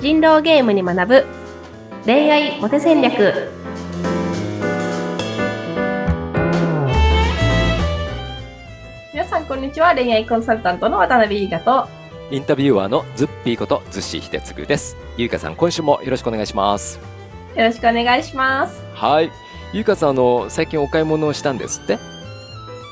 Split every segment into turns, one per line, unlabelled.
人狼ゲームに学ぶ。恋愛モテ戦略。皆さんこんにちは。恋愛コンサルタントの渡辺優香と。
インタビュアーのズッピーことズッシー秀次です。ゆうかさん、今週もよろしくお願いします。
よろしくお願いします。
はい。ゆうかさん、あの、最近お買い物をしたんですって？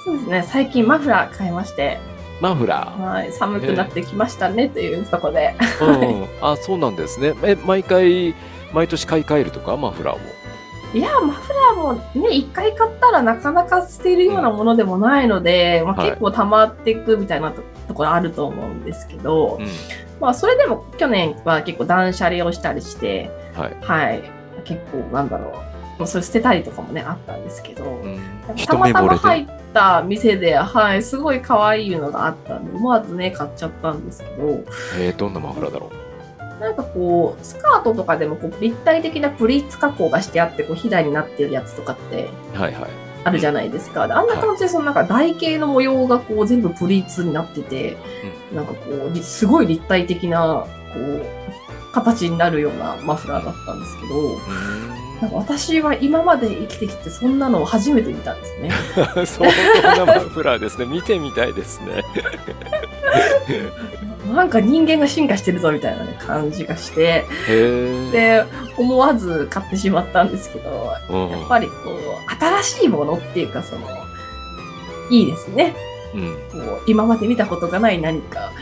そうですね。最近マフラー買いまして、
マフラ
はい、寒くなってきましたねというところで
ー。うん。あ、そうなんですね。え、毎回、毎年買い替えるとか、マフラーを。
いやマフラーもね一回買ったらなかなか捨てるようなものでもないので、まあ、
はい
結構溜まっていくみたいなとところあると思うんですけど、
うん。
まあそれでも去年は結構断捨離をしたりして
はい。
はい結構なんだろうまあそれ捨てたりとかもねあったんですけど、
うん。
た
一
またま。入った店で、はい、すごい可愛いのがあったんで思わずね買っちゃったんですけど
えー、どんなマフラーだろ
なんかこうスカートとかでもこう立体的なプリーツ加工がしてあってこうひだになってるやつとかって。あるじゃないですか。であんな感じで、そのなんか台形の模様がこう全部プリーツになってて、なんかこう、りすごい立体的な、こう、形になるようなマフラーだったんですけど、
う
なんか私は今まで生きてきてそんなのを初めて見たんですね。
相当なマフラーですね。見てみたいですね。
なんか人間が進化してるぞみたいな、ね、感じがして。で、思わず買ってしまったんですけど、
うん。
やっぱりこう、新しいものっていうか、その、いいですね。
うん。
こう今まで見たことがない何か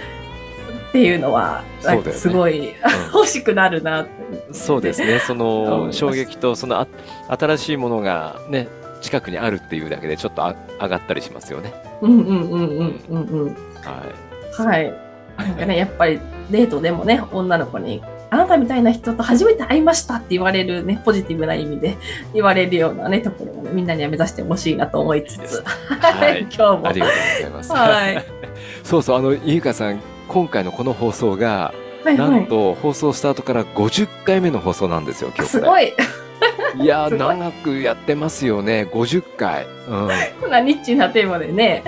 っていうのはなんかすごい、欲しくなるな。って
そうですね、その衝撃とそのあ新しいものがね近くにあるっていうだけでちょっとあ上がったりしますよね。
うんうんうんうんうんうん。
は
はい。なんかねやっぱりデートでもね女の子にあなたみたいな人と初めて会いましたって言われるねポジティブな意味で言われるようなねところをねみんなには目指してほしいなと思いつつ。
いいはい。
今日も。
ありがとうございます。
はい。
そうそうあのゆうかさん今回のこの放送が
はいは
なん
い
と放送スタートから50回目の放送なんですよ今日こ
すごい
れ。いや長くやってますよね50回。うん。ね
こんなニッチなテーマでね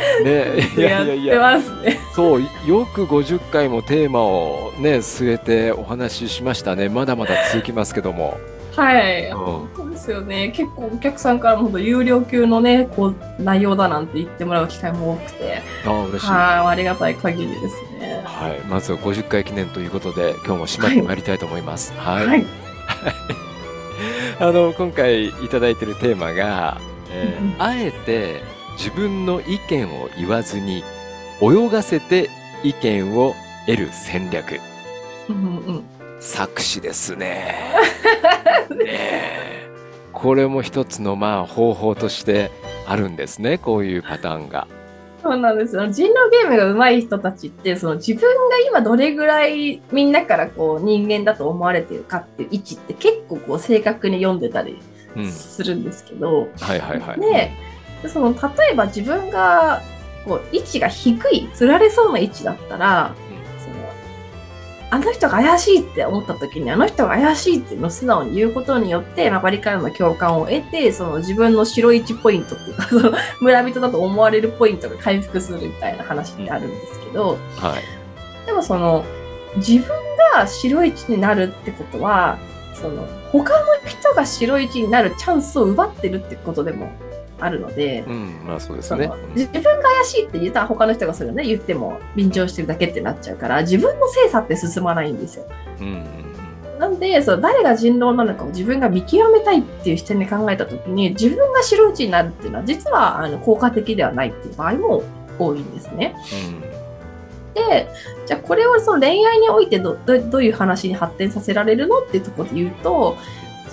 いやいやいや
やってますね
そうよく50回もテーマをね据えてお話ししましたねまだまだ続きますけども。
はい
うん
そうですよね。結構お客さんからも有料級のね、こう内容だなんて言ってもらう機会も多くて、
あー嬉しい、
ありがたい限りですね。
はい、まずは50回記念ということで、今日も締まってまいりたいと思います。はい。
はい。
あの、今回いただいているテーマが、えー
うんうん
あえて自分の意見を言わずに、泳がせて意見を得る戦略。
うんうん
作詞ですね。ねえこれも一つのまあ方法としてあるんですね。こういうパターンが。
そうなんですよ。人狼ゲームが上手い人たちって、その自分が今どれぐらいみんなからこう人間だと思われてるかっていう位置って結構こう正確に読んでたり
うん。
するんですけど、
はいはいはい。
ででその例えば自分がこう位置が低い、釣られそうな位置だったら、あの人が怪しいって思った時にあの人が怪しいっていうのを素直に言うことによって周りからの共感を得てその自分の白位置ポイントっていうか その村人だと思われるポイントが回復するみたいな話ってあるんですけど、
はい。
でもその自分が白い位置になるってことはその他の人が白い位置になるチャンスを奪ってるってことでもあるので、
うん、まあそうですね。
自分が怪しいって言ったら他の人がそれをね言っても便乗してるだけってなっちゃうから自分の精査って進まないんですよ。
うんうん
なんでその誰が人狼なのかを自分が見極めたいっていう視点で考えた時に自分が白い位置になるっていうのは実はあの効果的ではないっていう場合も多いんですね。でじゃあこれをその恋愛においてどどどういう話に発展させられるのっていうところで言うと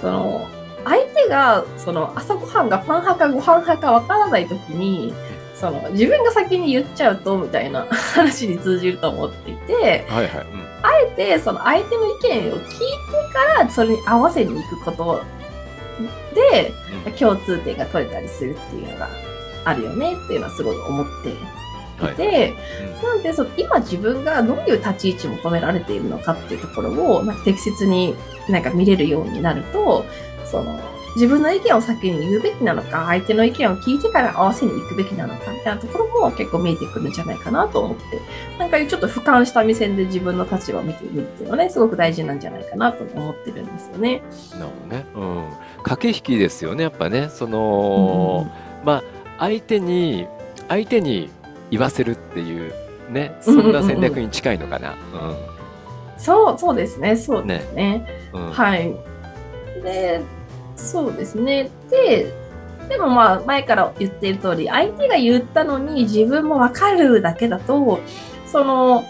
その相手がその朝ごはんがパン派かご飯派かわからない時にその自分が先に言っちゃうとみたいな 話に通じると思っていて
うん。はいはい。
あえてその相手の意見を聞いてからそれに合わせに行くことで
うん
共通点が取れたりするっていうのがあるよねっていうのはすごい思って
はい
いて、なんでその今自分がどういう立ち位置を求められているのかっていうところをなんか適切になんか見れるようになるとその自分の意見を先に言うべきなのか、相手の意見を聞いてから合わせに行くべきなのか、みたいなところも結構見えてくるんじゃないかなと思って、なんかちょっと俯瞰した目線で自分の立場を見てみるっていうのはね、すごく大事なんじゃないかなと思ってるんですよね。
なるほどね。うん。駆け引きですよね、やっぱね。その、まあ、相手に、相手に言わせるっていう、ね、そんな戦略に近いのかな。
そう、そうですね、そうですね。
うん。うん
はい。で、そうですね。で、でもまあ前から言っている通り、相手が言ったのに自分もわかるだけだと、その、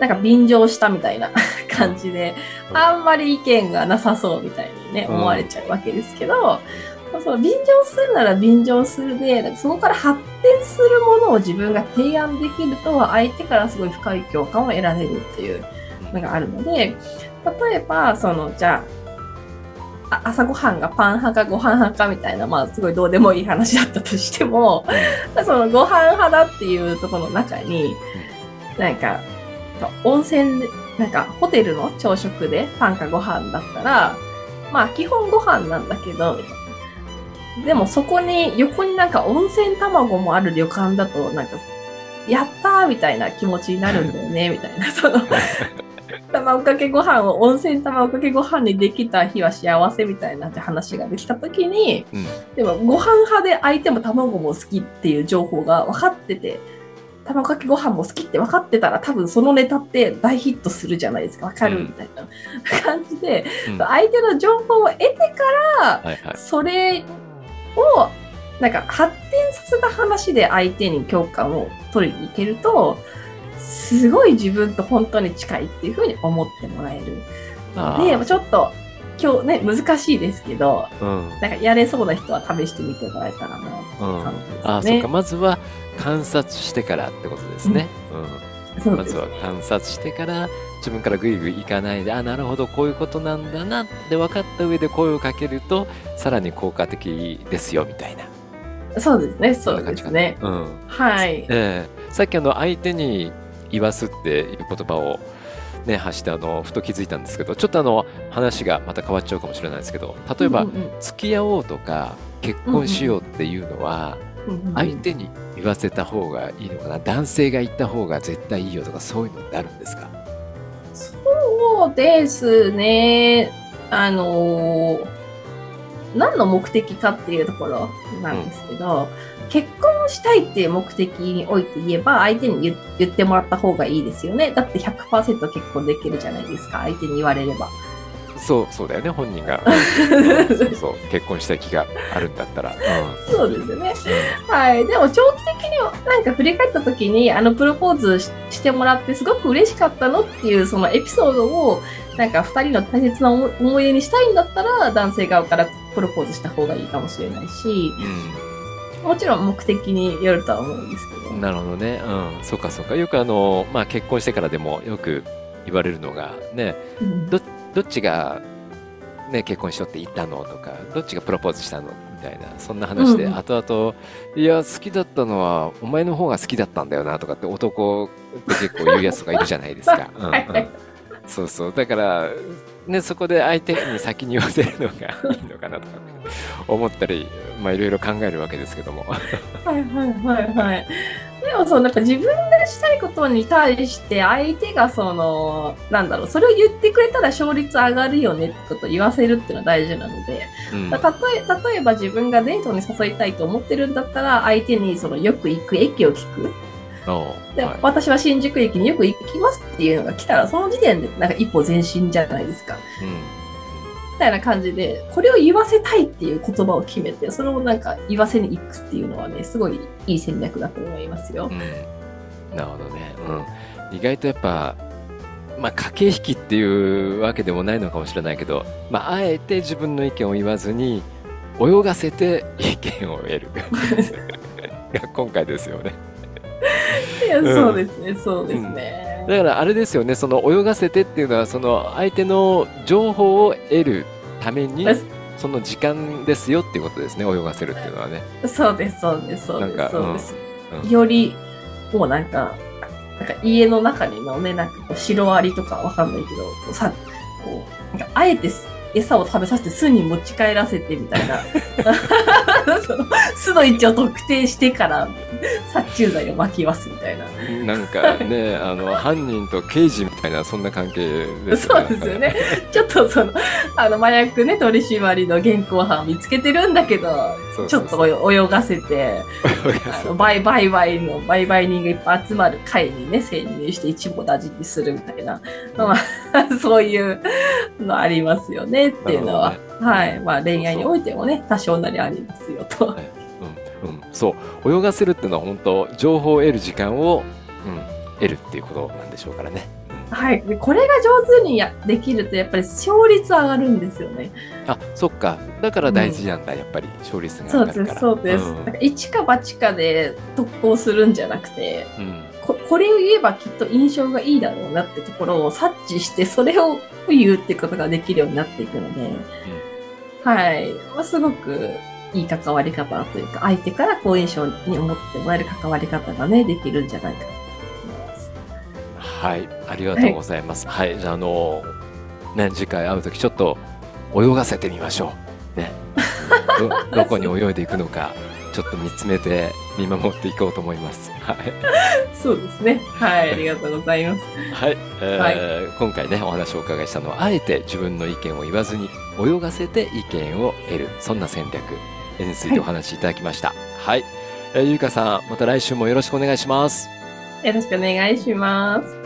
なんか便乗したみたいな 感じで、あんまり意見がなさそうみたいにね、
うん
思われちゃうわけですけど、その便乗するなら便乗するで、そこから発展するものを自分が提案できると、相手からすごい深い共感を得られるっていうのがあるので、例えば、その、じゃあ、あ朝ごはんがパン派かご飯派かみたいな、まあ、すごいどうでもいい話だったとしても、そのご飯派だっていうところの中に、なんか、温泉で、なんか、ホテルの朝食でパンかご飯だったら、まあ、基本ご飯なんだけど、みたいな。でもそこに、横になんか温泉卵もある旅館だと、なんか、やったーみたいな気持ちになるんだよね、みたいな。その、卵かけご飯を温泉卵かけご飯にできた日は幸せみたいな話ができた時に、
うん
でもご飯派で相手も卵も好きっていう情報が分かってて、卵かけご飯も好きって分かってたら多分そのネタって大ヒットするじゃないですか。分かる
うん
みたいな感じで、
うん
相手の情報を得てから。それをなんか発展させた話で相手に共感を取りに行けると、すごい自分と本当に近いっていうふうに思ってもらえるので、ちょっと今日ね、難しいですけど、
うん。
なんかやれそうな人は試してみてもらえたらなっていう感じですね。
ああ、そうか。まずは観察してからってことですね。うん。
そうです
まずは観察してから自分からグイグイ行かないであなるほどこういうことなんだなって分かった上で声をかけるとさらに効果的ですよみたいな
そうですね、そうですね。
うん
はい。
ええさっきあの相手に言わすっていう言葉をね発してあのふと気づいたんですけどちょっとあの話がまた変わっちゃうかもしれないですけど例えば、
うんうん
付き合おうとか結婚しようっていうのは、
うんうん。
相手に言わせた方がいいのかな？男性が言った方が絶対いいよとかそういうのってあるんですか？
そうですね。あのー何の目的かっていうところなんですけど、結婚したいっていう目的において言えば、相手に言言ってもらった方がいいですよね。だって100%結婚できるじゃないですか、相手に言われれば。
そうそうだよね本人が、う んそうそう結婚したい気があるんだったら、うん
そうですよね。はい。でも長期的にはなんか振り返った時に、あのプロポーズししてもらってすごく嬉しかったのっていうそのエピソードを、なんか二人の大切な思い出にしたいんだったら、男性側からプロポーズした方がいいかもしれないし、もちろん目的によるとは思うんですけど。
うん、なるほどね。うん。そうかそうか。よくあの、まあ、結婚してからでもよく言われるのがね
うん。
どどっちが、ね、結婚しようって言ったのとかどっちがプロポーズしたのみたいなそんな話で、
うん
後々いや好きだったのはお前の方が好きだったんだよなとかって男って結構言うやつとかいるじゃないですか。うんそうそう。だから、ね、そこで相手に先に言わせるのがいいのかなとか思ったり、まあ、いろいろ考えるわけですけども。
はいはいはいはい。でもそう、なんか自分がしたいことに対して相手がその、なんだろう、それを言ってくれたら勝率上がるよねってことを言わせるっていうのは大事なので、
うん
例え例えば自分がデートに誘いたいと思ってるんだったら、相手にそのよく行く駅を聞く。で、
はい
私は新宿駅によく行きますっていうのが来たら、その時点でなんか一歩前進じゃないですか。みたいな感じで、これを言わせたいっていう言葉を決めて、それをなんか言わせに行くっていうのはね、すごいいい戦略だと思いますよ
う。んうんなるほどね、うん。意外とやっぱ、まあ、駆け引きっていうわけでもないのかもしれないけど、まあ、あえて自分の意見を言わずに泳がせて意見を得る が今回ですよね。
そうですね、そうですね。
だからあれですよね、その泳がせてっていうのは、その相手の情報を得るために、その時間ですよっていうことですね、泳がせるっていうのはね。
そうです、そうです、そうです、そうです。より、もうなんか、なんか家の中にのね、なんかこうシロアリとかわかんないけど、こうさ、こう、なんかあえてす餌を食べさせて巣に持ち帰らせてみたいな その巣の位置を特定してから殺虫剤を巻きますみたいな。
なんかね、あの犯人と刑事みたいなそんんな関係です
そうですよね。ちょっとその、あの、麻薬ね、取り締まりの現行犯を見つけてるんだけど、ちょっと泳がせて、売買買の、売買人がいっぱい集まる会にね、潜入して一網打尽にするみたいな、まあ、そういうのありますよねっていうのは、はい。まあ恋愛においてもね、多少なりありますよと。
はいうんうん、そう泳がせるっていうのは本当情報を得る時間を、うん、得るっていうことなんでしょうからね。
はい。でこれが上手にやできると、やっぱり勝率上がるんですよね。
あそっかだから大事なんだ、やっぱり勝率が
そうです、
上がるから。
そうです。
ん
なんか一か八かで特攻するんじゃなくて、
うん
ここれを言えばきっと印象がいいだろうなってところを察知して、それを言うってことができるようになっていくので、はい。まあ、すごくいい関わり方というか、相手から好印象に思ってもらえる関わり方がね、できるんじゃないかと思います。
はい、ありがとうございます。はい、じゃあ、あの、ね、次回会うときちょっと泳がせてみましょう。ね。どどこに泳いでいくのか、ちょっと見つめて見守っていこうと思います。はい。
そうですね。はい。ありがとうございます。
はい、えー今回ね、お話をお伺いしたのは、あえて自分の意見を言わずに泳がせて意見を得る、そんな戦略についてお話しいただきました。はい。えーゆうかさん、また来週もよろしくお願いします。
よろしくお願いします。